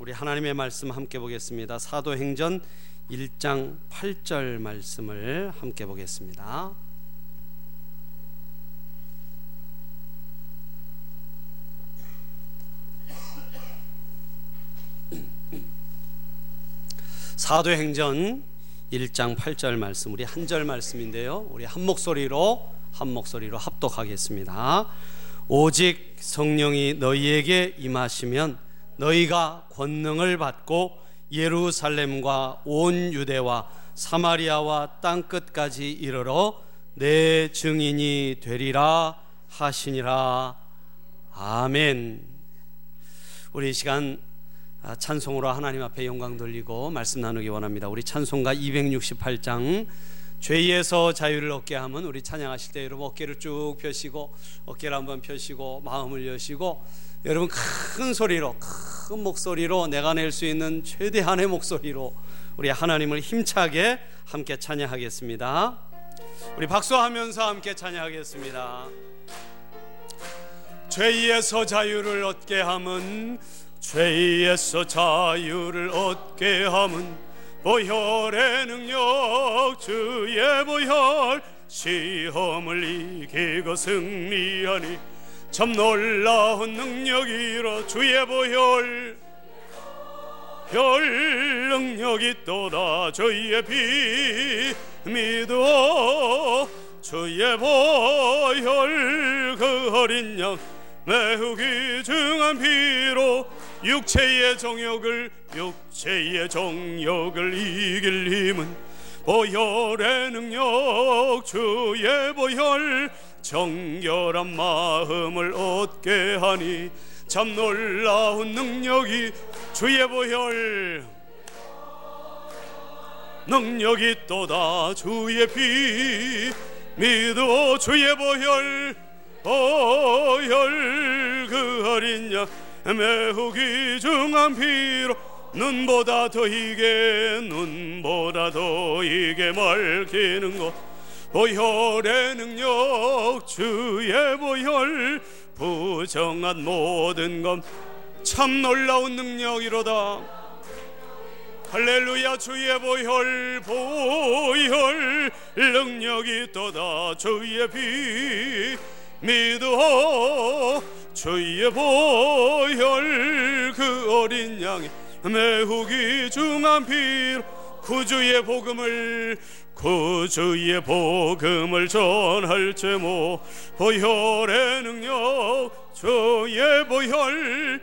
우리 하나님의 말씀 함께 보겠습니다. 사도행전 1장 8절 말씀을 함께 보겠습니다. 사도행전 1장 8절 말씀 우리 한 절 말씀인데요. 우리 한 목소리로 한 목소리로 합독하겠습니다. 오직 성령이 너희에게 임하시면 너희가 권능을 받고 예루살렘과 온 유대와 사마리아와 땅 끝까지 이르러 내 증인이 되리라 하시니라. 아멘. 우리 이 시간 아, 찬송으로 하나님 앞에 영광 돌리고 말씀 나누기 원합니다. 우리 찬송가 268장 죄에서 자유를 얻게 하면 우리 찬양하실 때 여러분 어깨를 쭉 펴시고 어깨를 한번 펴시고 마음을 여시고 여러분 큰 소리로 큰 목소리로 내가 낼 수 있는 최대한의 목소리로 우리 하나님을 힘차게 함께 찬양하겠습니다. 우리 박수하면서 함께 찬양하겠습니다. 죄에서 자유를 얻게 함은 죄에서 자유를 얻게 함은 보혈의 능력 주의 보혈 시험을 이기고 승리하니 참 놀라운 능력이라 주의 보혈. 별 능력이 또다 피 믿어 주의 보혈. 그 어린 양 매우 귀중한 피로 육체의 정욕을 육체의 정욕을 이길 힘은 보혈의 능력 주의 보혈 정결한 마음을 얻게 하니 참 놀라운 능력이 주의 보혈. 능력이 또다 주의 피. 믿어 주의 보혈. 보혈 그 어린 양 매우 귀중한 피로 눈보다 더 이게 눈보다 더 이게 맑히는 것 보혈의 능력 주의 보혈 부정한 모든 것 참 놀라운 능력이로다. 할렐루야 주의 보혈 보혈 능력이 또다. 주의 피 믿어. 주의 보혈 그 어린 양이 매우 귀중한 피로 구주의 복음을 구주의 복음을 전할 제모 보혈의 능력 주의 보혈.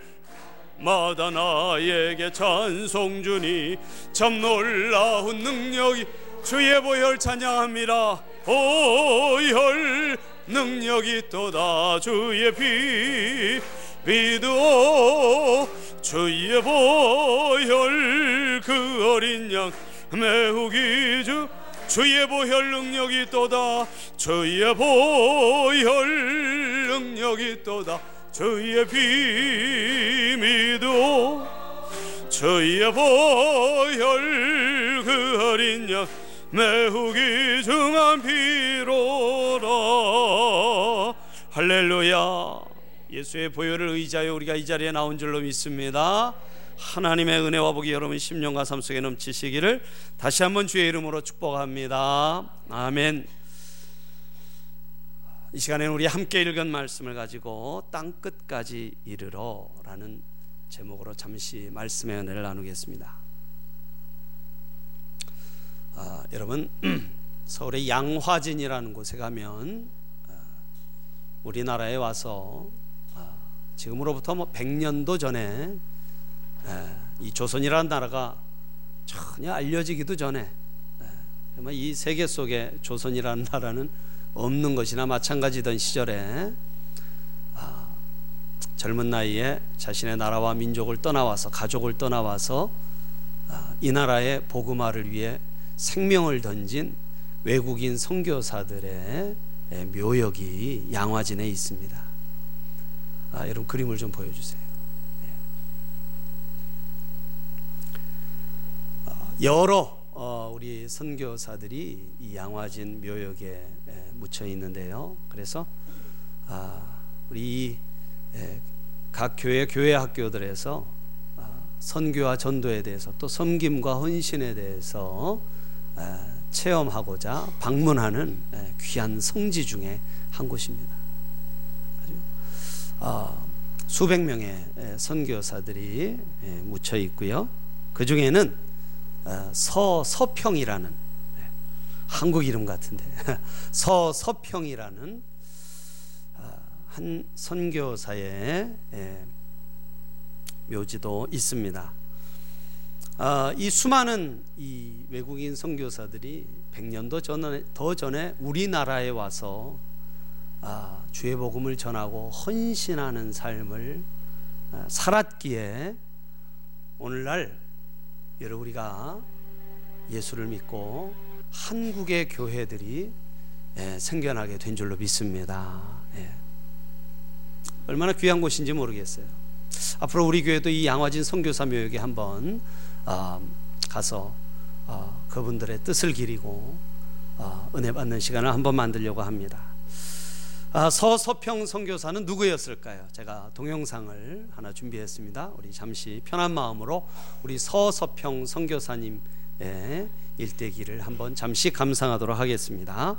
마다 나에게 찬송 주니 참 놀라운 능력이 주의 보혈 찬양합니다. 보혈 능력이 또다 주의 피 믿어 주의 보혈 그 어린 양 매우 기주 주의 보혈 능력이 또다. 주의 보혈 능력이 또다. 주의 피 믿어 주의 보혈 그 어린 양 매우 귀중한 피로라. 할렐루야 예수의 보혈을 의지하여 우리가 이 자리에 나온 줄로 믿습니다. 하나님의 은혜와 복이 여러분 심령과 삶 속에 넘치시기를 다시 한번 주의 이름으로 축복합니다. 아멘. 이 시간에는 우리 함께 읽은 말씀을 가지고 땅 끝까지 이르러 라는 제목으로 잠시 말씀의 은혜를 나누겠습니다. 아, 여러분 서울의 양화진이라는 곳에 가면 아, 우리나라에 와서 아, 지금으로부터 뭐 100년도 전에 아, 이 조선이라는 나라가 전혀 알려지기도 전에 아, 이 세계 속에 조선이라는 나라는 없는 것이나 마찬가지던 시절에 아, 젊은 나이에 자신의 나라와 민족을 떠나와서 가족을 떠나와서 아, 이 나라의 복음화를 위해 생명을 던진 외국인 선교사들의 묘역이 양화진에 있습니다. 아, 여러분 그림을 좀 보여주세요. 어, 여러 어, 우리 선교사들이 이 양화진 묘역에 묻혀 있는데요. 그래서 아, 우리 각 교회 교회 학교들에서 아, 선교와 전도에 대해서 또 섬김과 헌신에 대해서 체험하고자 방문하는 귀한 성지 중에 한 곳입니다. 어, 수백 명의 선교사들이 묻혀 있고요. 그 중에는 어, 서 서평이라는 한국 이름 같은데 서 서평이라는 어, 한 선교사의 묘지도 있습니다. 이 수많은 이 외국인 선교사들이 100년도 전에 더 전에 우리나라에 와서 아, 주의 복음을 전하고 헌신하는 삶을 아, 살았기에 오늘날 여러분 우리가 예수를 믿고 한국의 교회들이 예, 생겨나게 된 줄로 믿습니다. 예. 얼마나 귀한 곳인지 모르겠어요. 앞으로 우리 교회도 이 양화진 선교사 묘역에 한번 아, 가서 그분들의 뜻을 기리고 은혜 받는 시간을 한번 만들려고 합니다. 아, 서서평 선교사는 누구였을까요? 제가 동영상을 하나 준비했습니다. 우리 잠시 편한 마음으로 우리 서서평 선교사님의 일대기를 한번 잠시 감상하도록 하겠습니다.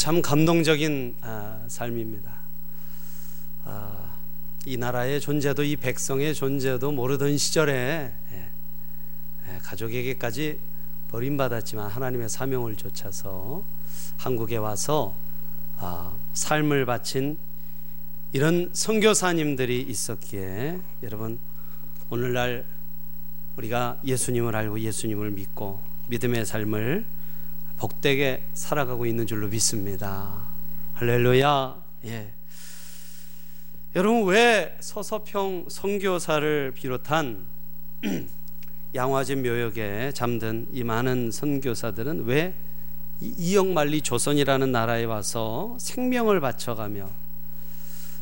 참 감동적인 아, 삶입니다. 아, 이 나라의 존재도 이 백성의 존재도 모르던 시절에 예, 예, 가족에게까지 버림받았지만 하나님의 사명을 좇아서 한국에 와서 아, 삶을 바친 이런 선교사님들이 있었기에 여러분 오늘날 우리가 예수님을 알고 예수님을 믿고 믿음의 삶을 복되게 살아가고 있는 줄로 믿습니다. 할렐루야. 예. 여러분 왜 서서평 선교사를 비롯한 양화진 묘역에 잠든 이 많은 선교사들은 왜 이역 만리 조선이라는 나라에 와서 생명을 바쳐가며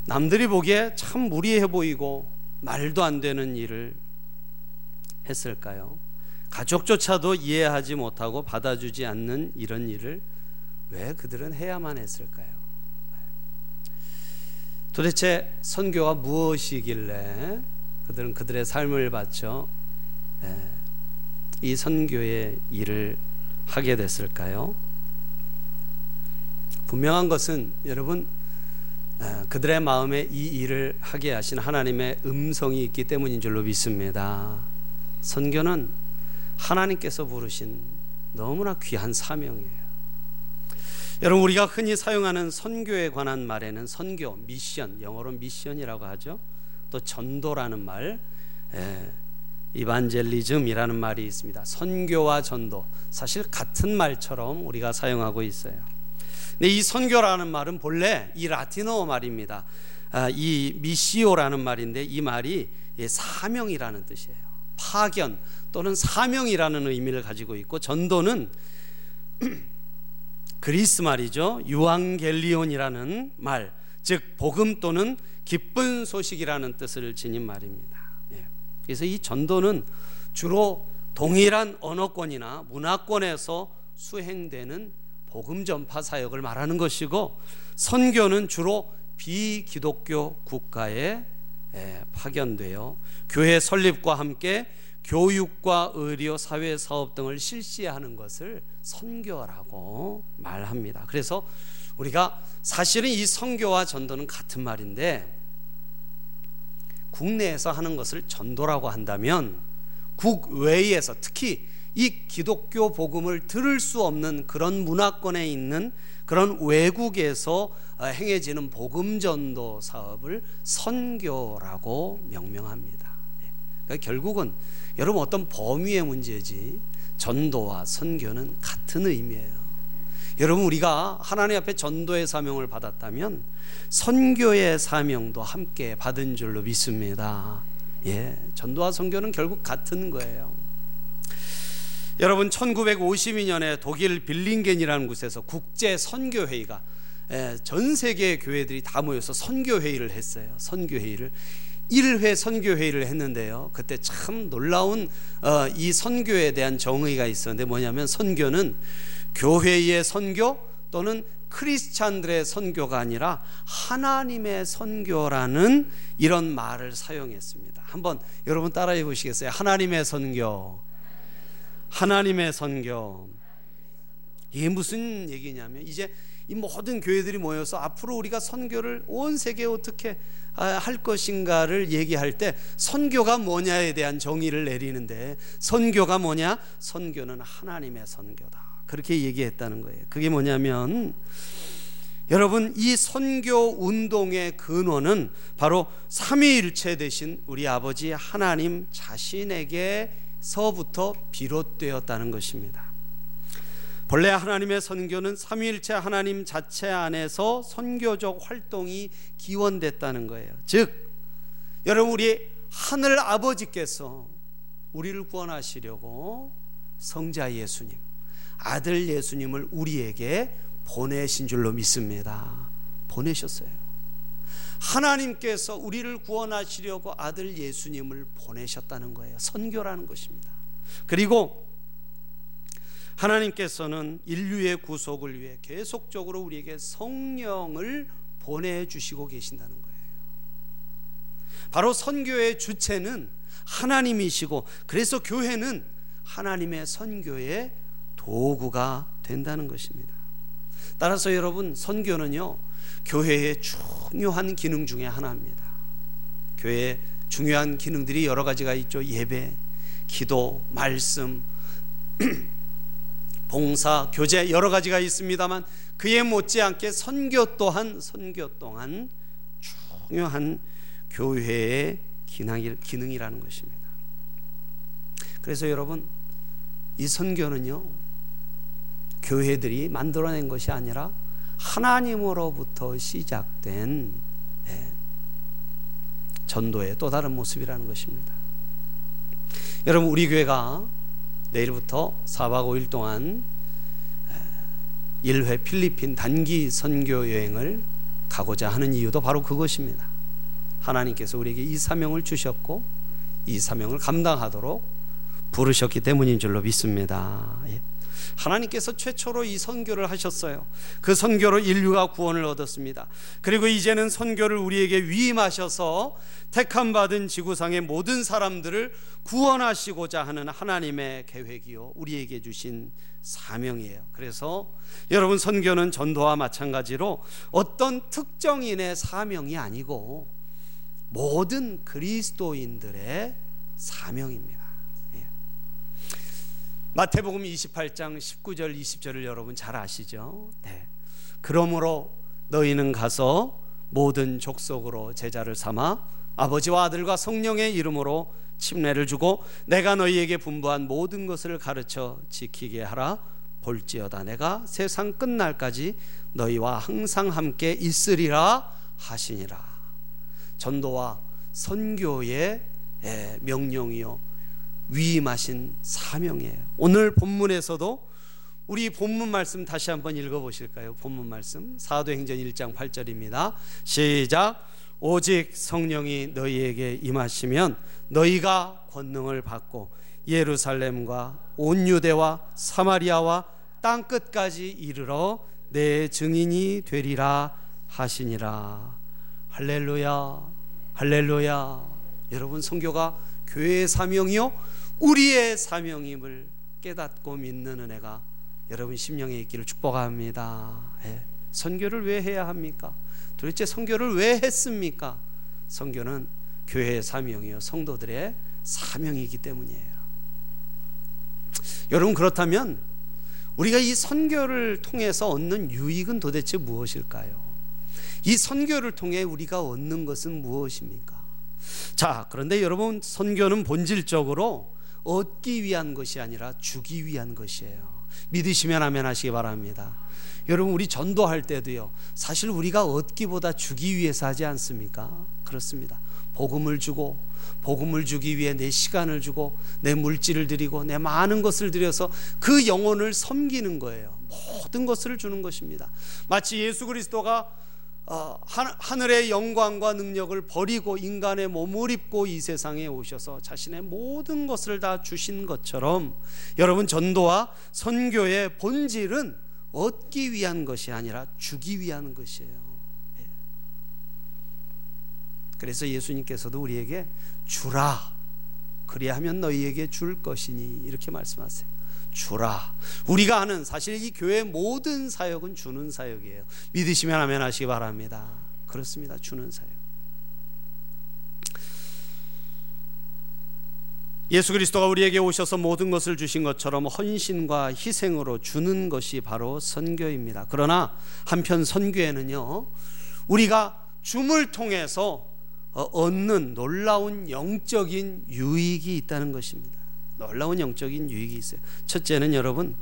남들이 보기에 참 무리해 보이고 말도 안 되는 일을 했을까요? 가족조차도 이해하지 못하고 받아주지 않는 이런 일을 왜 그들은 해야만 했을까요? 도대체 선교가 무엇이길래 그들은 그들의 삶을 바쳐 예, 이 선교의 일을 하게 됐을까요? 분명한 것은 여러분 예, 그들의 마음에 이 일을 하게 하신 하나님의 음성이 있기 때문인 줄로 믿습니다. 선교는 하나님께서 부르신 너무나 귀한 사명이에요. 여러분 우리가 흔히 사용하는 선교에 관한 말에는 선교, 미션, 영어로 미션이라고 하죠. 또 전도라는 말, 예, 이반젤리즘이라는 말이 있습니다. 선교와 전도 사실 같은 말처럼 우리가 사용하고 있어요. 근데 이 선교라는 말은 본래 이 라틴어 말입니다. 아, 이 미시오라는 말인데 이 말이 사명이라는 뜻이에요. 파견 또는 사명이라는 의미를 가지고 있고 전도는 그리스 말이죠. 유앙겔리온이라는 말, 즉 복음 또는 기쁜 소식이라는 뜻을 지닌 말입니다. 예. 그래서 이 전도는 주로 동일한 언어권이나 문화권에서 수행되는 복음 전파 사역을 말하는 것이고 선교는 주로 비기독교 국가에 예, 파견되어 교회 설립과 함께 교육과 의료, 사회 사업 등을 실시하는 것을 선교라고 말합니다. 그래서 우리가 사실은 이 선교와 전도는 같은 말인데 국내에서 하는 것을 전도라고 한다면 국외에서 특히 이 기독교 복음을 들을 수 없는 그런 문화권에 있는 그런 외국에서 행해지는 복음 전도 사업을 선교라고 명명합니다. 그러니까 결국은 여러분 어떤 범위의 문제지 전도와 선교는 같은 의미예요. 여러분 우리가 하나님 앞에 전도의 사명을 받았다면 선교의 사명도 함께 받은 줄로 믿습니다. 예, 전도와 선교는 결국 같은 거예요. 여러분 1952년에 독일 빌링겐이라는 곳에서 국제 선교 회의가 예, 전 세계 교회들이 다 모여서 선교 회의를 했어요. 선교 회의를 1회 선교회의를 했는데요. 그때 참 놀라운 어, 이 선교에 대한 정의가 있었는데 뭐냐면 선교는 교회의 선교 또는 크리스찬들의 선교가 아니라 하나님의 선교라는 이런 말을 사용했습니다. 한번 여러분 따라해 보시겠어요? 하나님의 선교. 하나님의 선교. 이게 무슨 얘기냐면 이제 이 모든 교회들이 모여서 앞으로 우리가 선교를 온 세계에 어떻게 아, 할 것인가를 얘기할 때 선교가 뭐냐에 대한 정의를 내리는데 선교가 뭐냐? 선교는 하나님의 선교다. 그렇게 얘기했다는 거예요. 그게 뭐냐면 여러분 이 선교 운동의 근원은 바로 삼위일체 되신 우리 아버지 하나님 자신에게서부터 비롯되었다는 것입니다. 본래 하나님의 선교는 삼위일체 하나님 자체 안에서 선교적 활동이 기원됐다는 거예요. 즉 여러분 우리 하늘 아버지께서 우리를 구원하시려고 성자 예수님, 아들 예수님을 우리에게 보내신 줄로 믿습니다. 보내셨어요. 하나님께서 우리를 구원하시려고 아들 예수님을 보내셨다는 거예요. 선교라는 것입니다. 그리고 하나님께서는 인류의 구속을 위해 계속적으로 우리에게 성령을 보내주시고 계신다는 거예요. 바로 선교의 주체는 하나님이시고 그래서 교회는 하나님의 선교의 도구가 된다는 것입니다. 따라서 여러분 선교는요 교회의 중요한 기능 중에 하나입니다. 교회의 중요한 기능들이 여러 가지가 있죠. 예배, 기도, 말씀, 봉사, 교제 여러 가지가 있습니다만 그에 못지않게 선교 또한 선교 동안 중요한 교회의 기능이라는 것입니다. 그래서 여러분 이 선교는요 교회들이 만들어낸 것이 아니라 하나님으로부터 시작된 예, 전도의 또 다른 모습이라는 것입니다. 여러분 우리 교회가 내일부터 4박 5일 동안 1회 필리핀 단기 선교 여행을 가고자 하는 이유도 바로 그것입니다. 하나님께서 우리에게 이 사명을 주셨고 이 사명을 감당하도록 부르셨기 때문인 줄로 믿습니다. 예. 하나님께서 최초로 이 선교를 하셨어요. 그 선교로 인류가 구원을 얻었습니다. 그리고 이제는 선교를 우리에게 위임하셔서 택함 받은 지구상의 모든 사람들을 구원하시고자 하는 하나님의 계획이요 우리에게 주신 사명이에요. 그래서 여러분 선교는 전도와 마찬가지로 어떤 특정인의 사명이 아니고 모든 그리스도인들의 사명입니다. 마태복음 28장 19절 20절을 여러분 잘 아시죠? 네. 그러므로 너희는 가서 모든 족속으로 제자를 삼아 아버지와 아들과 성령의 이름으로 침례를 주고 내가 너희에게 분부한 모든 것을 가르쳐 지키게 하라 볼지어다 내가 세상 끝날까지 너희와 항상 함께 있으리라 하시니라 전도와 선교의 예, 명령이요 위임하신 사명이에요. 오늘 본문에서도 우리 본문 말씀 다시 한번 읽어 보실까요? 본문 말씀 사도행전 1장 8절입니다. 시작 오직 성령이 너희에게 임하시면 너희가 권능을 받고 예루살렘과 온 유대와 사마리아와 땅 끝까지 이르러 내 증인이 되리라 하시니라. 할렐루야. 할렐루야. 여러분 성교가 교회의 사명이요 우리의 사명임을 깨닫고 믿는 은혜가 여러분 심령에 있기를 축복합니다. 예. 선교를 왜 해야 합니까? 도대체 선교를 왜 했습니까? 선교는 교회의 사명이요 성도들의 사명이기 때문이에요. 여러분 그렇다면 우리가 이 선교를 통해서 얻는 유익은 도대체 무엇일까요? 이 선교를 통해 우리가 얻는 것은 무엇입니까? 자, 그런데 여러분 선교는 본질적으로 얻기 위한 것이 아니라 주기 위한 것이에요. 믿으시면 아멘 하시기 바랍니다. 여러분 우리 전도할 때도요. 사실 우리가 얻기보다 주기 위해서 하지 않습니까? 그렇습니다. 복음을 주고 복음을 주기 위해 내 시간을 주고 내 물질을 드리고 내 많은 것을 들여서 그 영혼을 섬기는 거예요. 모든 것을 주는 것입니다. 마치 예수 그리스도가 어, 하늘의 영광과 능력을 버리고 인간의 몸을 입고 이 세상에 오셔서 자신의 모든 것을 다 주신 것처럼 여러분 전도와 선교의 본질은 얻기 위한 것이 아니라 주기 위한 것이에요. 예. 그래서 예수님께서도 우리에게 주라 그리하면 너희에게 줄 것이니 이렇게 말씀하세요. 주라. 우리가 하는 사실 이 교회 모든 사역은 주는 사역이에요. 믿으시면 아멘 하시기 바랍니다. 그렇습니다. 주는 사역. 예수 그리스도가 우리에게 오셔서 모든 것을 주신 것처럼 헌신과 희생으로 주는 것이 바로 선교입니다. 그러나 한편 선교에는요, 우리가 줌을 통해서 얻는 놀라운 영적인 유익이 있다는 것입니다. 놀라운 영적인 유익이 있어요. 첫째는 여러분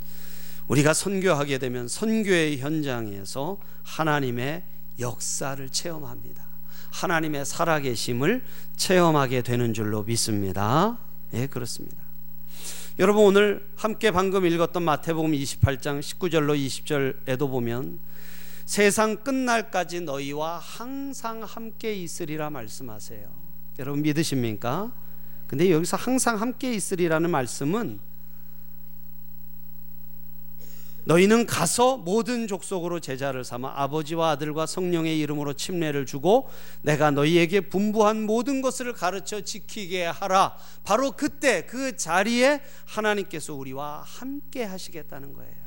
우리가 선교하게 되면 선교의 현장에서 하나님의 역사를 체험합니다. 하나님의 살아계심을 체험하게 되는 줄로 믿습니다. 예, 그렇습니다. 여러분 오늘 함께 방금 읽었던 마태복음 28장 19절로 20절에도 보면 세상 끝날까지 너희와 항상 함께 있으리라 말씀하세요. 여러분 믿으십니까? 근데 여기서 항상 함께 있으리라는 말씀은 너희는 가서 모든 족속으로 제자를 삼아 아버지와 아들과 성령의 이름으로 침례를 주고 내가 너희에게 분부한 모든 것을 가르쳐 지키게 하라. 바로 그때 그 자리에 하나님께서 우리와 함께 하시겠다는 거예요.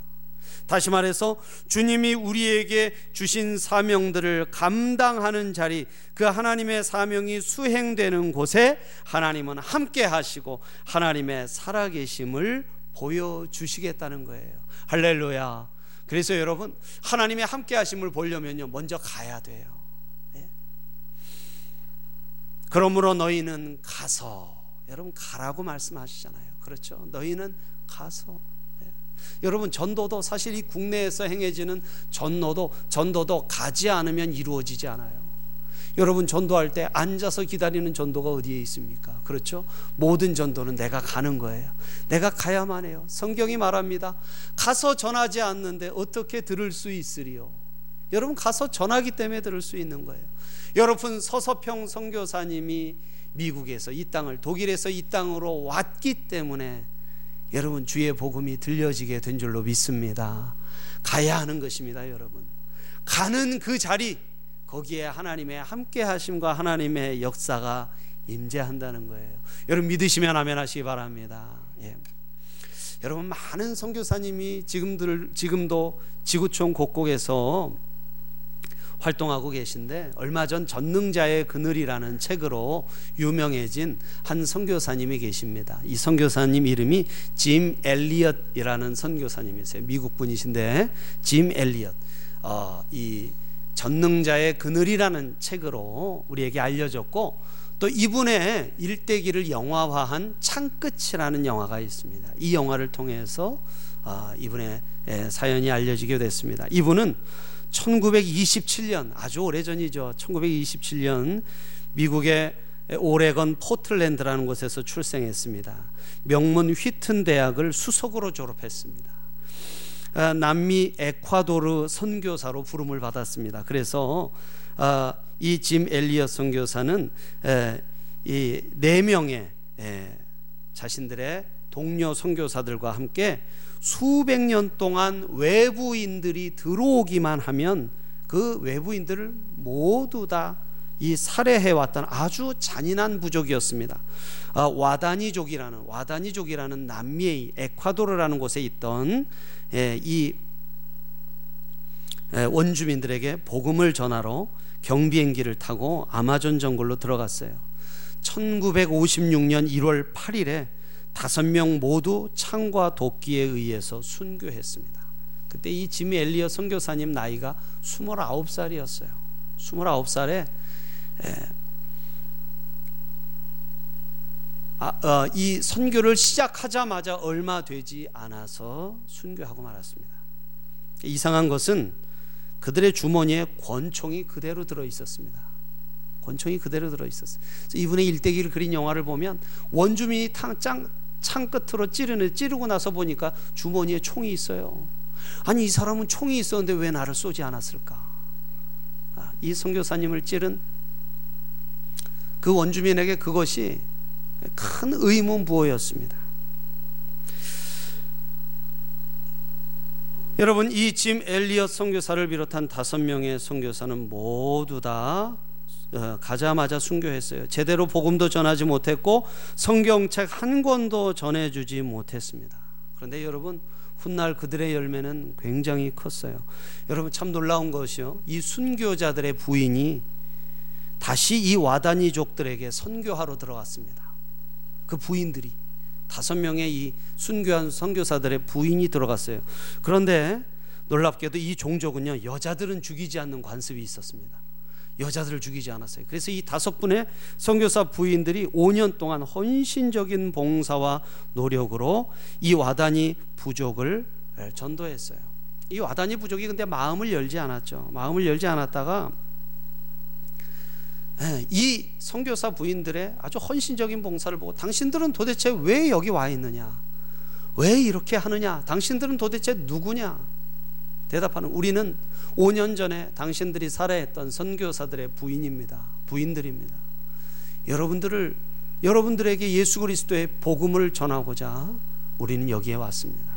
다시 말해서 주님이 우리에게 주신 사명들을 감당하는 자리, 그 하나님의 사명이 수행되는 곳에 하나님은 함께 하시고 하나님의 살아계심을 보여주시겠다는 거예요. 할렐루야. 그래서 여러분, 하나님의 함께 하심을 보려면요, 먼저 가야 돼요. 예? 그러므로 너희는 가서, 여러분, 가라고 말씀하시잖아요. 그렇죠? 너희는 가서. 여러분 전도도 사실 이 국내에서 행해지는 전도도 전도도 가지 않으면 이루어지지 않아요. 여러분 전도할 때 앉아서 기다리는 전도가 어디에 있습니까? 그렇죠? 모든 전도는 내가 가는 거예요. 내가 가야만 해요. 성경이 말합니다. 가서 전하지 않는데 어떻게 들을 수 있으리요? 여러분 가서 전하기 때문에 들을 수 있는 거예요. 여러분 서서평 선교사님이 미국에서 이 땅을 독일에서 이 땅으로 왔기 때문에 여러분 주의 복음이 들려지게 된 줄로 믿습니다. 가야 하는 것입니다, 여러분. 가는 그 자리 거기에 하나님의 함께 하심과 하나님의 역사가 임재한다는 거예요. 여러분 믿으시면 아멘 하시기 바랍니다. 예. 여러분 많은 선교사님이 지금들 지금도 지구촌 곳곳에서 활동하고 계신데 얼마 전 전능자의 그늘이라는 책으로 유명해진 한 선교사님이 계십니다. 이 선교사님 이름이 짐 엘리엇이라는 선교사님이세요. 미국 분이신데 짐 엘리엇. 어, 이 전능자의 그늘이라는 책으로 우리에게 알려졌고 또 이분의 일대기를 영화화한 창끝이라는 영화가 있습니다. 이 영화를 통해서 어, 이분의 사연이 알려지게 됐습니다. 이분은 1927년 아주 오래전이죠. 1927년 미국의 오레건 포틀랜드라는 곳에서 출생했습니다. 명문 휘튼 대학을 수석으로 졸업했습니다. 아, 남미 에콰도르 선교사로 부름을 받았습니다. 그래서 아, 이짐 엘리엇 선교사는 이 네 명의 자신들의 동료 선교사들과 함께 수백 년 동안 외부인들이 들어오기만 하면 그 외부인들을 모두 다 이 살해해 왔던 아주 잔인한 부족이었습니다. 아, 와다니족이라는 와다니족이라는 남미의 에콰도르라는 곳에 있던 예, 이 예, 원주민들에게 복음을 전하러 경비행기를 타고 아마존 정글로 들어갔어요. 1956년 1월 8일에 다섯 명 모두 창과 도끼에 의해서 순교했습니다. 그때 이 지미 엘리어 선교사님 나이가 29살이었어요. 29살에 아, 어, 이 선교를 시작하자마자 얼마 되지 않아서 순교하고 말았습니다. 이상한 것은 그들의 주머니에 권총이 그대로 들어 있었습니다. 권총이 그대로 들어 있었어요. 이분의 일대기를 그린 영화를 보면 원주민이 탕 짱 창 끝으로 찌르는 찌르고 나서 보니까 주머니에 총이 있어요. 아니 이 사람은 총이 있었는데 왜 나를 쏘지 않았을까? 아, 이 선교사님을 찌른 그 원주민에게 그것이 큰 의문 부호였습니다. 여러분 이 짐 엘리엇 선교사를 비롯한 다섯 명의 선교사는 모두 다 어, 가자마자 순교했어요. 제대로 복음도 전하지 못했고 성경책 한 권도 전해주지 못했습니다. 그런데 여러분 훗날 그들의 열매는 굉장히 컸어요. 여러분 참 놀라운 것이요. 이 순교자들의 부인이 다시 이 와다니족들에게 선교하러 들어갔습니다. 그 부인들이 다섯 명의 이 순교한 선교사들의 부인이 들어갔어요. 그런데 놀랍게도 이 종족은요 여자들은 죽이지 않는 관습이 있었습니다. 여자들을 죽이지 않았어요. 그래서 이 다섯 분의 선교사 부인들이 5년 동안 헌신적인 봉사와 노력으로 이 와다니 부족을 전도했어요. 이 와다니 부족이 근데 마음을 열지 않았죠. 마음을 열지 않았다가 이 선교사 부인들의 아주 헌신적인 봉사를 보고 당신들은 도대체 왜 여기 와 있느냐? 왜 이렇게 하느냐? 당신들은 도대체 누구냐? 대답하는 우리는 5년 전에 당신들이 살해했던 선교사들의 부인입니다. 부인들입니다. 여러분들을 여러분들에게 예수 그리스도의 복음을 전하고자 우리는 여기에 왔습니다.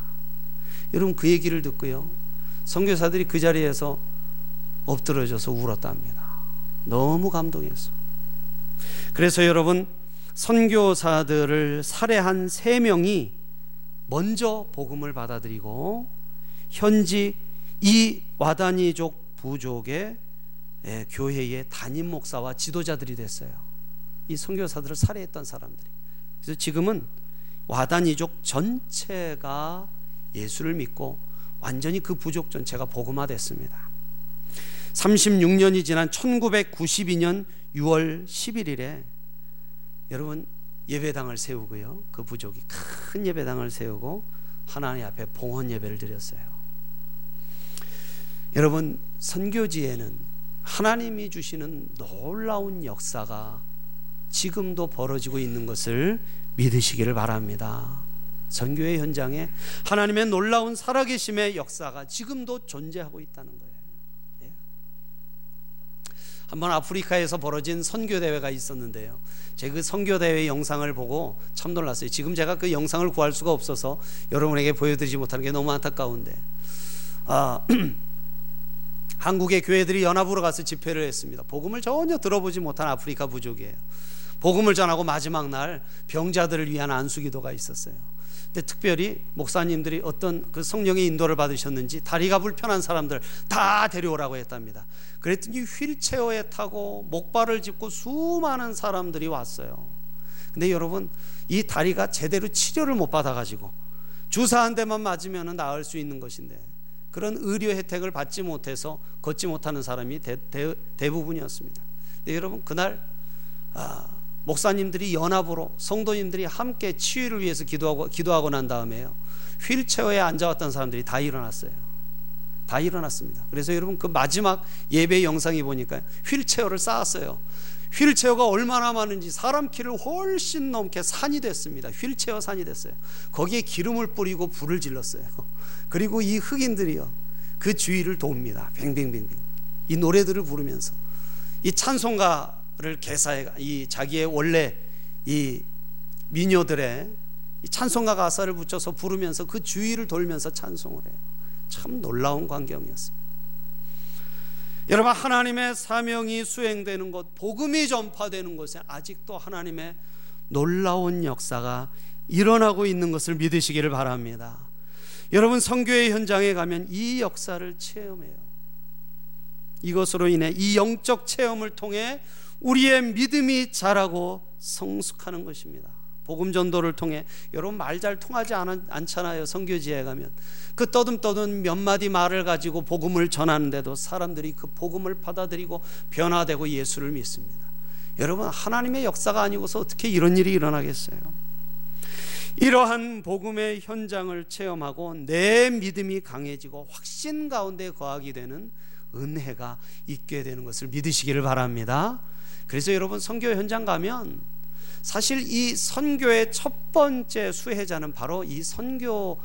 여러분 그 얘기를 듣고요. 선교사들이 그 자리에서 엎드러져서 울었답니다. 너무 감동했어. 그래서 여러분 선교사들을 살해한 세 명이 먼저 복음을 받아들이고 현지 이 와다니족 부족의 예, 교회의 담임 목사와 지도자들이 됐어요. 이 선교사들을 살해했던 사람들이. 그래서 지금은 와다니족 전체가 예수를 믿고 완전히 그 부족 전체가 복음화됐습니다. 36년이 지난 1992년 6월 11일에 여러분 예배당을 세우고요. 그 부족이 큰 예배당을 세우고 하나님 앞에 봉헌 예배를 드렸어요. 여러분 선교지에는 하나님이 주시는 놀라운 역사가 지금도 벌어지고 있는 것을 믿으시기를 바랍니다. 선교의 현장에 하나님의 놀라운 살아계심의 역사가 지금도 존재하고 있다는 거예요. 예. 한번 아프리카에서 벌어진 선교 대회가 있었는데요. 제가 그 선교 대회 영상을 보고 참 놀랐어요. 지금 제가 그 영상을 구할 수가 없어서 여러분에게 보여드리지 못하는 게 너무 안타까운데, 아, 한국의 교회들이 연합으로 가서 집회를 했습니다. 복음을 전혀 들어보지 못한 아프리카 부족이에요. 복음을 전하고 마지막 날 병자들을 위한 안수 기도가 있었어요. 근데 특별히 목사님들이 어떤 그 성령의 인도를 받으셨는지 다리가 불편한 사람들 다 데려오라고 했답니다. 그랬더니 휠체어에 타고 목발을 짚고 수많은 사람들이 왔어요. 근데 여러분 이 다리가 제대로 치료를 못 받아 가지고 주사 한 대만 맞으면 나을 수 있는 것인데 그런 의료 혜택을 받지 못해서 걷지 못하는 사람이 대, 대 부분이었습니다 근데 여러분 그날 아, 목사님들이 연합으로 성도님들이 함께 치유를 위해서 기도하고 기도하고 난 다음에요. 휠체어에 앉아왔던 사람들이 다 일어났어요. 다 일어났습니다. 그래서 여러분 그 마지막 예배 영상이 보니까 휠체어를 쌓았어요. 휠체어가 얼마나 많은지 사람 키를 훨씬 넘게 산이 됐습니다. 휠체어 산이 됐어요. 거기에 기름을 뿌리고 불을 질렀어요. 그리고 이 흑인들이요. 그 주위를 돕니다. 뱅뱅뱅뱅. 이 노래들을 부르면서 이 찬송가 를 개사해 이 자기의 원래 이 미녀들의 이 찬송가 가사를 붙여서 부르면서 그 주위를 돌면서 찬송을 해요. 참 놀라운 광경이었습니다. 여러분 하나님의 사명이 수행되는 곳, 복음이 전파되는 곳에 아직도 하나님의 놀라운 역사가 일어나고 있는 것을 믿으시기를 바랍니다. 여러분 선교의 현장에 가면 이 역사를 체험해요. 이것으로 인해 이 영적 체험을 통해 우리의 믿음이 자라고 성숙하는 것입니다. 복음 전도를 통해 여러분 말 잘 통하지 않, 않잖아요. 선교지에 가면 그 떠듬떠듬 몇 마디 말을 가지고 복음을 전하는데도 사람들이 그 복음을 받아들이고 변화되고 예수를 믿습니다. 여러분 하나님의 역사가 아니고서 어떻게 이런 일이 일어나겠어요? 이러한 복음의 현장을 체험하고 내 믿음이 강해지고 확신 가운데 거하게 되는 은혜가 있게 되는 것을 믿으시기를 바랍니다. 그래서 여러분 선교 현장 가면 사실 이 선교의 첫 번째 수혜자는 바로 이 선교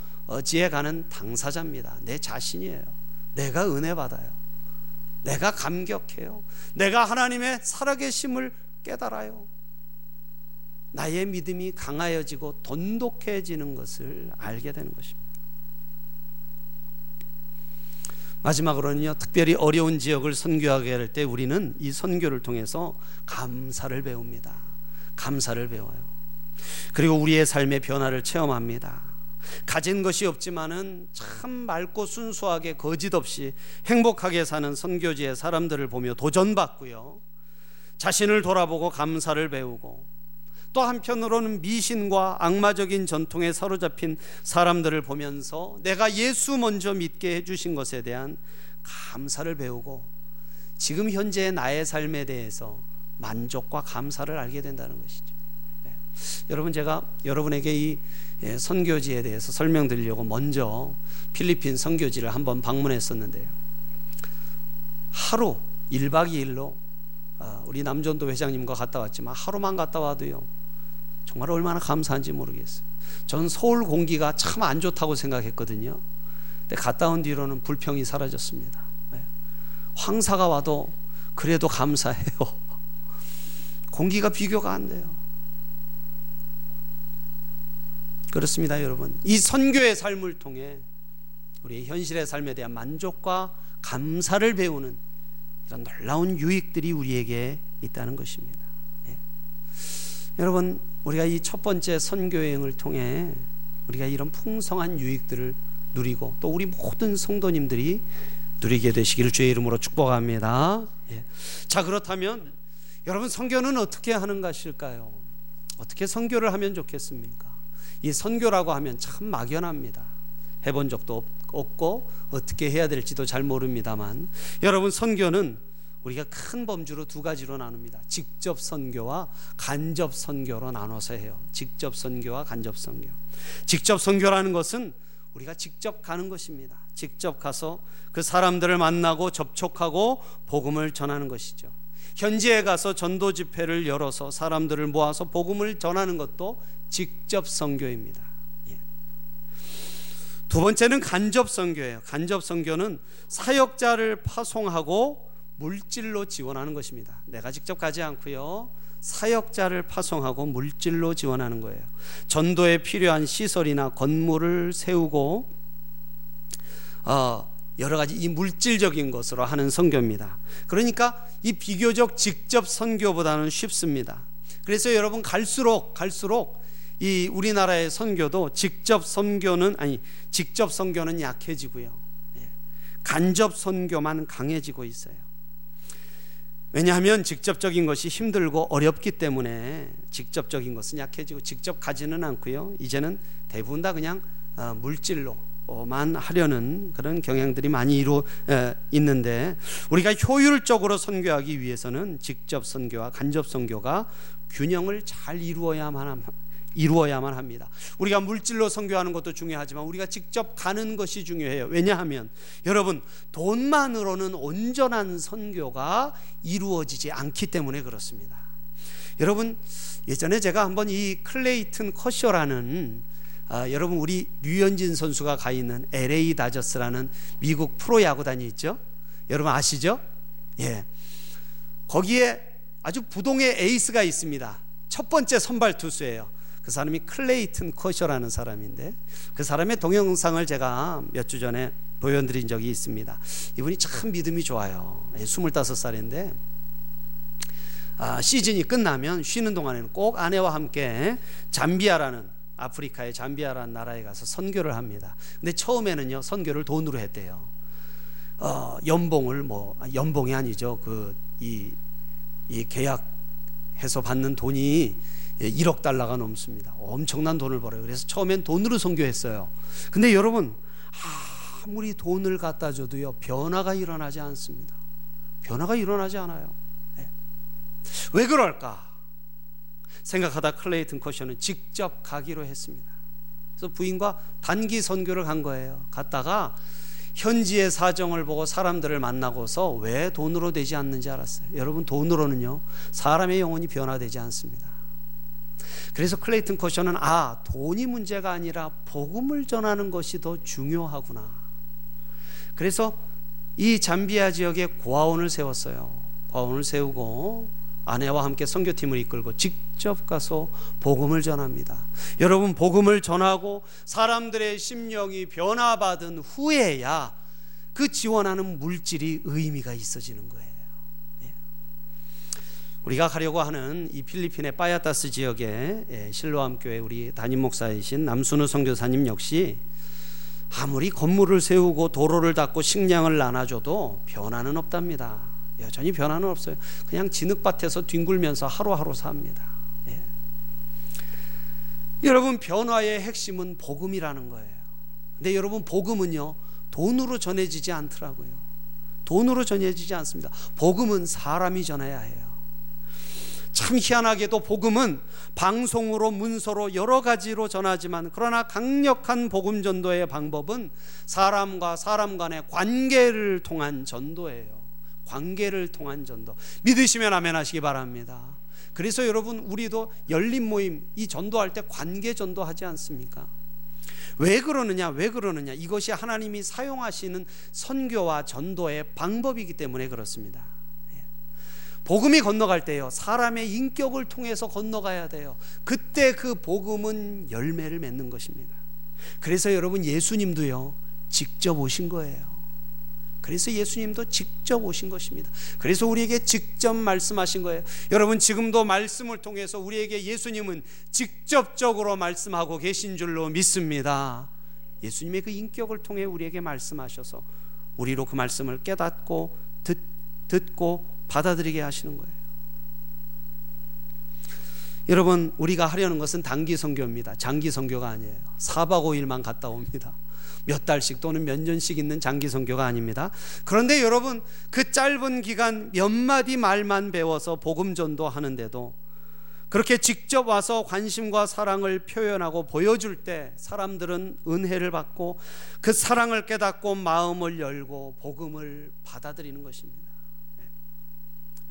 지에 가는 당사자입니다. 내 자신이에요. 내가 은혜 받아요. 내가 감격해요. 내가 하나님의 살아계심을 깨달아요. 나의 믿음이 강하여지고 돈독해지는 것을 알게 되는 것입니다. 마지막으로는요, 특별히 어려운 지역을 선교하게 할 때 우리는 이 선교를 통해서 감사를 배웁니다. 감사를 배워요. 그리고 우리의 삶의 변화를 체험합니다. 가진 것이 없지만은 참 맑고 순수하게 거짓 없이 행복하게 사는 선교지의 사람들을 보며 도전받고요. 자신을 돌아보고 감사를 배우고 또 한편으로는 미신과 악마적인 전통에 사로잡힌 사람들을 보면서 내가 예수 먼저 믿게 해주신 것에 대한 감사를 배우고 지금 현재의 나의 삶에 대해서 만족과 감사를 알게 된다는 것이죠. 네. 여러분 제가 여러분에게 이 예, 선교지에 대해서 설명드리려고 먼저 필리핀 선교지를 한번 방문했었는데요. 하루 1박 2일로 아, 우리 남전도 회장님과 갔다 왔지만 하루만 갔다 와도요. 정말 얼마나 감사한지 모르겠어요. 전 서울 공기가 참 안 좋다고 생각했거든요. 근데 갔다 온 뒤로는 불평이 사라졌습니다. 네. 황사가 와도 그래도 감사해요. 공기가 비교가 안 돼요. 그렇습니다, 여러분. 이 선교의 삶을 통해 우리 현실의 삶에 대한 만족과 감사를 배우는 이런 놀라운 유익들이 우리에게 있다는 것입니다. 네. 여러분, 우리가 이 첫 번째 선교 여행을 통해 우리가 이런 풍성한 유익들을 누리고 또 우리 모든 성도님들이 누리게 되시기를 주의 이름으로 축복합니다. 예. 자 그렇다면 여러분 선교는 어떻게 하는 것일까요? 어떻게 선교를 하면 좋겠습니까? 이 선교라고 하면 참 막연합니다. 해본 적도 없고 어떻게 해야 될지도 잘 모릅니다만 여러분 선교는 우리가 큰 범주로 두 가지로 나눕니다. 직접 선교와 간접 선교로 나눠서 해요. 직접 선교와 간접 선교. 직접 선교라는 것은 우리가 직접 가는 것입니다. 직접 가서 그 사람들을 만나고 접촉하고 복음을 전하는 것이죠. 현지에 가서 전도 집회를 열어서 사람들을 모아서 복음을 전하는 것도 직접 선교입니다. 예. 두 번째는 간접 선교예요. 간접 선교는 사역자를 파송하고 물질로 지원하는 것입니다. 내가 직접 가지 않고요. 사역자를 파송하고 물질로 지원하는 거예요. 전도에 필요한 시설이나 건물을 세우고 어, 여러 가지 이 물질적인 것으로 하는 선교입니다. 그러니까 이 비교적 직접 선교보다는 쉽습니다. 그래서 여러분 갈수록 갈수록 이 우리나라의 선교도 직접 선교는 아니 직접 선교는 약해지고요. 예. 간접 선교만 강해지고 있어요. 왜냐하면 직접적인 것이 힘들고 어렵기 때문에 직접적인 것은 약해지고 직접 가지는 않고요. 이제는 대부분 다 그냥 어, 물질로 만 하려는 그런 경향들이 많이 이루 있는데 우리가 효율적으로 선교하기 위해서는 직접 선교와 간접 선교가 균형을 잘 이루어야만 이루어야만 합니다. 우리가 물질로 선교하는 것도 중요하지만 우리가 직접 가는 것이 중요해요. 왜냐하면 여러분 돈만으로는 온전한 선교가 이루어지지 않기 때문에 그렇습니다. 여러분 예전에 제가 한번 이 클레이튼 커셔라는 아, 여러분 우리 류현진 선수가 가 있는 LA 다저스라는 미국 프로 야구단이 있죠. 여러분 아시죠? 예. 거기에 아주 부동의 에이스가 있습니다. 첫 번째 선발 투수예요. 그 사람이 클레이튼 커셔라는 사람인데 그 사람의 동영상을 제가 몇 주 전에 보여드린 적이 있습니다. 이분이 참 믿음이 좋아요. 25살인데 예, 아, 시즌이 끝나면 쉬는 동안에는 꼭 아내와 함께 잠비아라는 아프리카의 잠비아라는 나라에 가서 선교를 합니다. 근데 처음에는요 선교를 돈으로 했대요. 어, 연봉을 뭐 연봉이 아니죠. 그 이 이 계약해서 받는 돈이 1억 달러가 넘습니다. 엄청난 돈을 벌어요. 그래서 처음엔 돈으로 선교했어요. 근데 여러분 아무리 돈을 갖다 줘도요 변화가 일어나지 않습니다. 변화가 일어나지 않아요. 네. 왜 그럴까? 생각하다 클레이튼 커셔는 직접 가기로 했습니다. 그래서 부인과 단기 선교를 간 거예요. 갔다가 현지의 사정을 보고 사람들을 만나고서 왜 돈으로 되지 않는지 알았어요. 여러분 돈으로는요 사람의 영혼이 변화되지 않습니다. 그래서 클레이튼 코셔는 아 돈이 문제가 아니라 복음을 전하는 것이 더 중요하구나. 그래서 이 잠비아 지역에 고아원을 세웠어요. 고아원을 세우고 아내와 함께 선교팀을 이끌고 직접 가서 복음을 전합니다. 여러분 복음을 전하고 사람들의 심령이 변화받은 후에야 그 지원하는 물질이 의미가 있어지는 거예요. 우리가 가려고 하는 이 필리핀의 파야타스 지역의 예, 실로암 교회 우리 담임 목사이신 남순우 선교사님 역시 아무리 건물을 세우고 도로를 닦고 식량을 나눠줘도 변화는 없답니다. 여전히 변화는 없어요. 그냥 진흙밭에서 뒹굴면서 하루하루 삽니다. 예. 여러분 변화의 핵심은 복음이라는 거예요. 근데 여러분 복음은요 돈으로 전해지지 않더라고요. 돈으로 전해지지 않습니다. 복음은 사람이 전해야 해요. 참 희한하게도 복음은 방송으로 문서로 여러 가지로 전하지만 그러나 강력한 복음 전도의 방법은 사람과 사람 간의 관계를 통한 전도예요. 관계를 통한 전도. 믿으시면 아멘 하시기 바랍니다. 그래서 여러분 우리도 열린 모임 이 전도할 때 관계 전도하지 않습니까? 왜 그러느냐? 왜 그러느냐? 이것이 하나님이 사용하시는 선교와 전도의 방법이기 때문에 그렇습니다. 복음이 건너갈 때요. 사람의 인격을 통해서 건너가야 돼요. 그때 그 복음은 열매를 맺는 것입니다. 그래서 여러분 예수님도요. 직접 오신 거예요. 그래서 예수님도 직접 오신 것입니다. 그래서 우리에게 직접 말씀하신 거예요. 여러분 지금도 말씀을 통해서 우리에게 예수님은 직접적으로 말씀하고 계신 줄로 믿습니다. 예수님의 그 인격을 통해 우리에게 말씀하셔서 우리로 그 말씀을 깨닫고 듣, 듣고 받아들이게 하시는 거예요. 여러분 우리가 하려는 것은 단기 선교입니다. 장기 선교가 아니에요. 4박 5일만 갔다 옵니다. 몇 달씩 또는 몇 년씩 있는 장기 선교가 아닙니다. 그런데 여러분 그 짧은 기간 몇 마디 말만 배워서 복음 전도하는데도 그렇게 직접 와서 관심과 사랑을 표현하고 보여줄 때 사람들은 은혜를 받고 그 사랑을 깨닫고 마음을 열고 복음을 받아들이는 것입니다.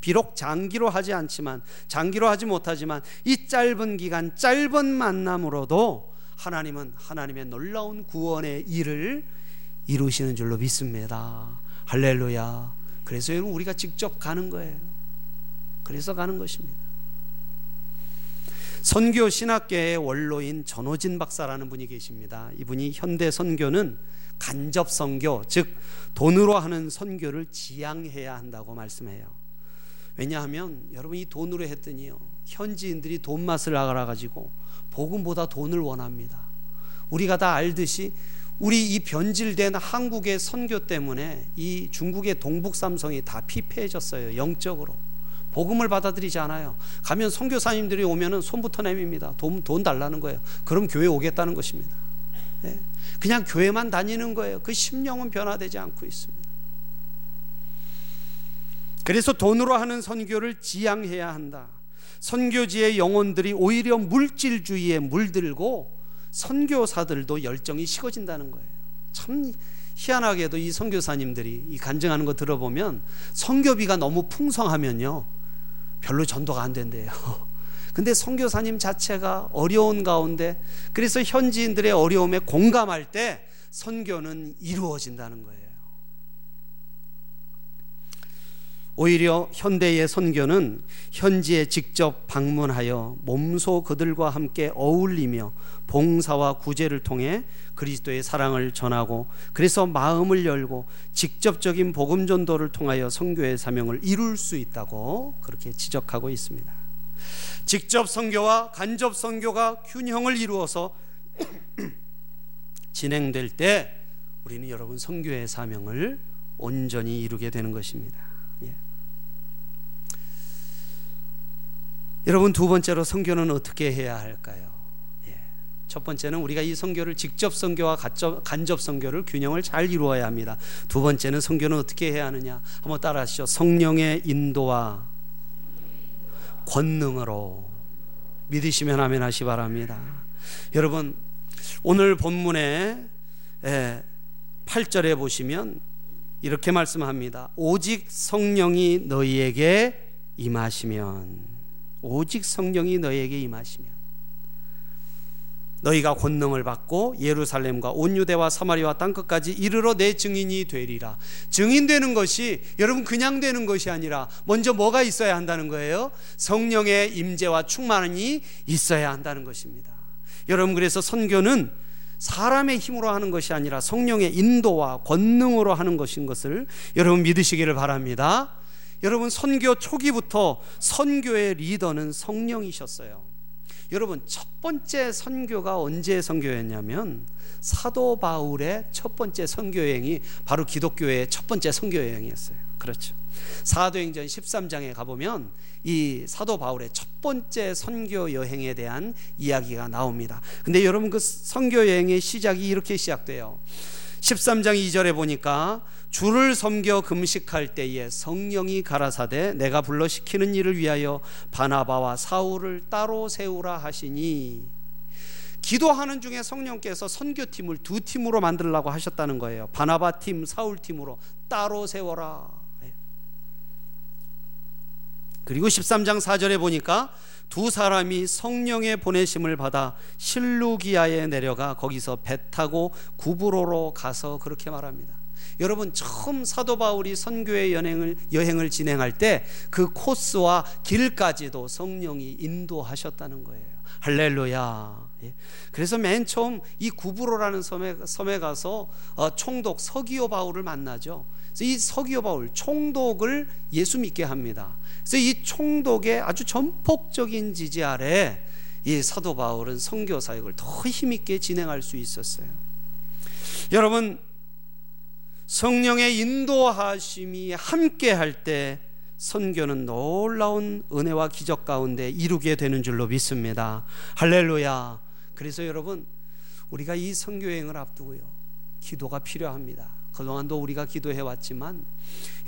비록 장기로 하지 않지만 장기로 하지 못하지만 이 짧은 기간 짧은 만남으로도 하나님은 하나님의 놀라운 구원의 일을 이루시는 줄로 믿습니다. 할렐루야. 그래서 여러분 우리가 직접 가는 거예요. 그래서 가는 것입니다. 선교 신학계의 원로인 전호진 박사라는 분이 계십니다. 이분이 현대 선교는 간접 선교, 즉 돈으로 하는 선교를 지향해야 한다고 말씀해요. 왜냐하면 여러분 이 돈으로 했더니요. 현지인들이 돈 맛을 알아가지고 복음보다 돈을 원합니다. 우리가 다 알듯이 우리 이 변질된 한국의 선교 때문에 이 중국의 동북 삼성이 다 피폐해졌어요. 영적으로. 복음을 받아들이지 않아요. 가면 선교사님들이 오면은 손부터 내밉니다. 돈, 돈 달라는 거예요. 그럼 교회 오겠다는 것입니다. 네. 그냥 교회만 다니는 거예요. 그 심령은 변화되지 않고 있습니다. 그래서 돈으로 하는 선교를 지양해야 한다. 선교지의 영혼들이 오히려 물질주의에 물들고 선교사들도 열정이 식어진다는 거예요. 참 희한하게도 이 선교사님들이 이 간증하는 거 들어보면 선교비가 너무 풍성하면요. 별로 전도가 안 된대요. 근데 선교사님 자체가 어려운 가운데 그래서 현지인들의 어려움에 공감할 때 선교는 이루어진다는 거예요. 오히려 현대의 선교는 현지에 직접 방문하여 몸소 그들과 함께 어울리며 봉사와 구제를 통해 그리스도의 사랑을 전하고 그래서 마음을 열고 직접적인 복음 전도를 통하여 선교의 사명을 이룰 수 있다고 그렇게 지적하고 있습니다. 직접 선교와 간접 선교가 균형을 이루어서 진행될 때 우리는 여러분 선교의 사명을 온전히 이루게 되는 것입니다. 예. 여러분 두 번째로 선교는 어떻게 해야 할까요? 첫 번째는 우리가 이 선교를 직접 선교와 간접 선교를 균형을 잘 이루어야 합니다. 두 번째는 선교는 어떻게 해야 하느냐? 한번 따라하시죠. 성령의 인도와 권능으로 믿으시면 하면 하시 바랍니다. 여러분 오늘 본문에 8절에 보시면 이렇게 말씀합니다. 오직 성령이 너희에게 임하시면 오직 성령이 너희에게 임하시면 너희가 권능을 받고 예루살렘과 온 유대와 사마리아 땅 끝까지 이르러 내 증인이 되리라. 증인되는 것이 여러분 그냥 되는 것이 아니라 먼저 뭐가 있어야 한다는 거예요? 성령의 임재와 충만이 있어야 한다는 것입니다. 여러분 그래서 선교는 사람의 힘으로 하는 것이 아니라 성령의 인도와 권능으로 하는 것인 것을 여러분 믿으시기를 바랍니다. 여러분 선교 초기부터 선교의 리더는 성령이셨어요. 여러분 첫 번째 선교가 언제 선교였냐면 사도 바울의 첫 번째 선교 여행이 바로 기독교의 첫 번째 선교 여행이었어요. 그렇죠. 사도행전 13장에 가보면 이 사도 바울의 첫 번째 선교 여행에 대한 이야기가 나옵니다. 근데 여러분 그 선교 여행의 시작이 이렇게 시작돼요. 13장 2절에 보니까 주를 섬겨 금식할 때에 성령이 가라사대 내가 불러 시키는 일을 위하여 바나바와 사울을 따로 세우라 하시니 기도하는 중에 성령께서 선교팀을 두 팀으로 만들라고 하셨다는 거예요. 바나바 팀, 사울 팀으로 따로 세워라. 그리고 13장 4절에 보니까 두 사람이 성령의 보내심을 받아 실루기아에 내려가 거기서 배 타고 구브로로 가서 그렇게 말합니다. 여러분 처음 사도 바울이 선교의 여행을 여행을 진행할 때 그 코스와 길까지도 성령이 인도하셨다는 거예요. 할렐루야. 예. 그래서 맨 처음 이 구브로라는 섬에, 섬에 가서 어, 총독 서기오 바울을 만나죠. 이 서기오 바울 총독을 예수 믿게 합니다. 그래서 이 총독의 아주 전폭적인 지지 아래 이 사도 바울은 선교 사역을 더 힘있게 진행할 수 있었어요. 여러분 성령의 인도하심이 함께 할 때 선교는 놀라운 은혜와 기적 가운데 이루게 되는 줄로 믿습니다. 할렐루야. 그래서 여러분 우리가 이 선교 여행을 앞두고요. 기도가 필요합니다. 그동안도 우리가 기도해 왔지만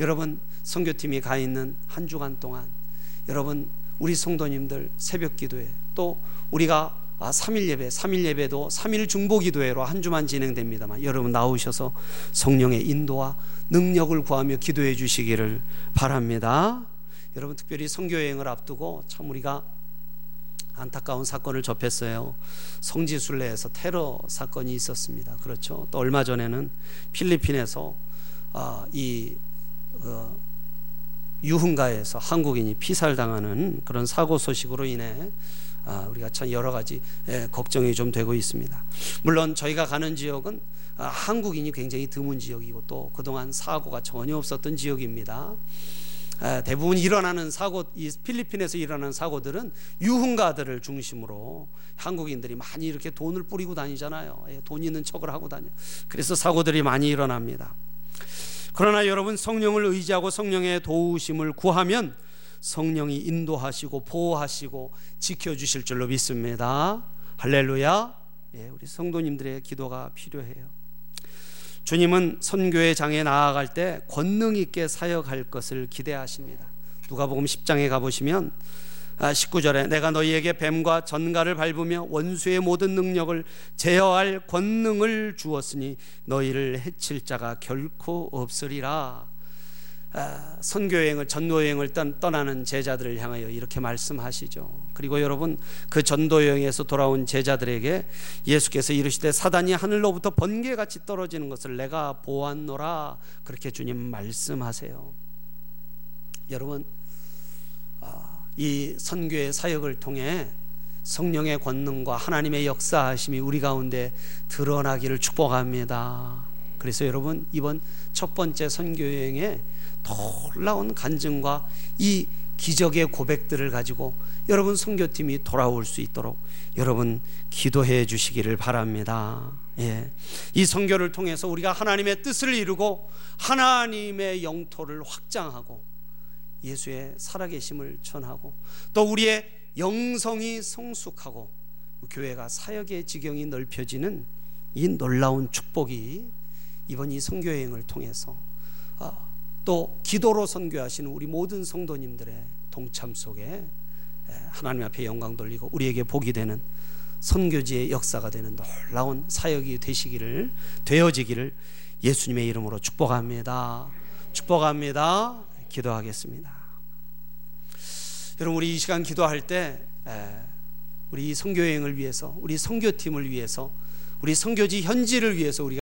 여러분 선교팀이 가 있는 한 주간 동안 여러분 우리 성도님들 새벽 기도회 또 우리가 아, 3일 예배, 3일 예배도 3일 중보 기도회로 한 주만 진행됩니다만 여러분 나오셔서 성령의 인도와 능력을 구하며 기도해 주시기를 바랍니다. 여러분 특별히 선교 여행을 앞두고 참 우리가 안타까운 사건을 접했어요. 성지순례에서 테러 사건이 있었습니다. 그렇죠. 또 얼마 전에는 필리핀에서 아, 이 어, 유흥가에서 한국인이 피살당하는 그런 사고 소식으로 인해 아, 우리가 참 여러 가지 예, 걱정이 좀 되고 있습니다. 물론 저희가 가는 지역은 아, 한국인이 굉장히 드문 지역이고 또 그동안 사고가 전혀 없었던 지역입니다. 아, 대부분 일어나는 사고, 이 필리핀에서 일어나는 사고들은 유흥가들을 중심으로 한국인들이 많이 이렇게 돈을 뿌리고 다니잖아요. 예, 돈 있는 척을 하고 다녀. 그래서 사고들이 많이 일어납니다. 그러나 여러분 성령을 의지하고 성령의 도우심을 구하면 성령이 인도하시고 보호하시고 지켜주실 줄로 믿습니다. 할렐루야. 예, 우리 성도님들의 기도가 필요해요. 주님은 선교의 장에 나아갈 때 권능 있게 사역할 것을 기대하십니다. 누가복음 10장에 가 보시면 19절에 내가 너희에게 뱀과 전갈을 밟으며 원수의 모든 능력을 제어할 권능을 주었으니 너희를 해칠 자가 결코 없으리라. 아, 선교 여행을 전도 여행을 떠나는 제자들을 향하여 이렇게 말씀하시죠. 그리고 여러분 그 전도 여행에서 돌아온 제자들에게 예수께서 이르시되 사단이 하늘로부터 번개같이 떨어지는 것을 내가 보았노라 그렇게 주님 말씀하세요. 여러분 아, 이 선교의 사역을 통해 성령의 권능과 하나님의 역사하심이 우리 가운데 드러나기를 축복합니다. 그래서 여러분 이번 첫 번째 선교 여행에 놀라운 간증과 이 기적의 고백들을 가지고 여러분 선교팀이 돌아올 수 있도록 여러분 기도해 주시기를 바랍니다. 예. 이 선교를 통해서 우리가 하나님의 뜻을 이루고 하나님의 영토를 확장하고 예수의 살아계심을 전하고 또 우리의 영성이 성숙하고 교회가 사역의 지경이 넓혀지는 이 놀라운 축복이 이번 이 선교 여행을 통해서 또 기도로 선교하시는 우리 모든 성도님들의 동참 속에 하나님 앞에 영광 돌리고 우리에게 복이 되는 선교지의 역사가 되는 놀라운 사역이 되시기를 되어지기를 예수님의 이름으로 축복합니다. 축복합니다. 기도하겠습니다. 여러분 우리 이 시간 기도할 때 우리 선교 여행을 위해서 우리 선교팀을 위해서 우리 선교지 현지를 위해서 우리가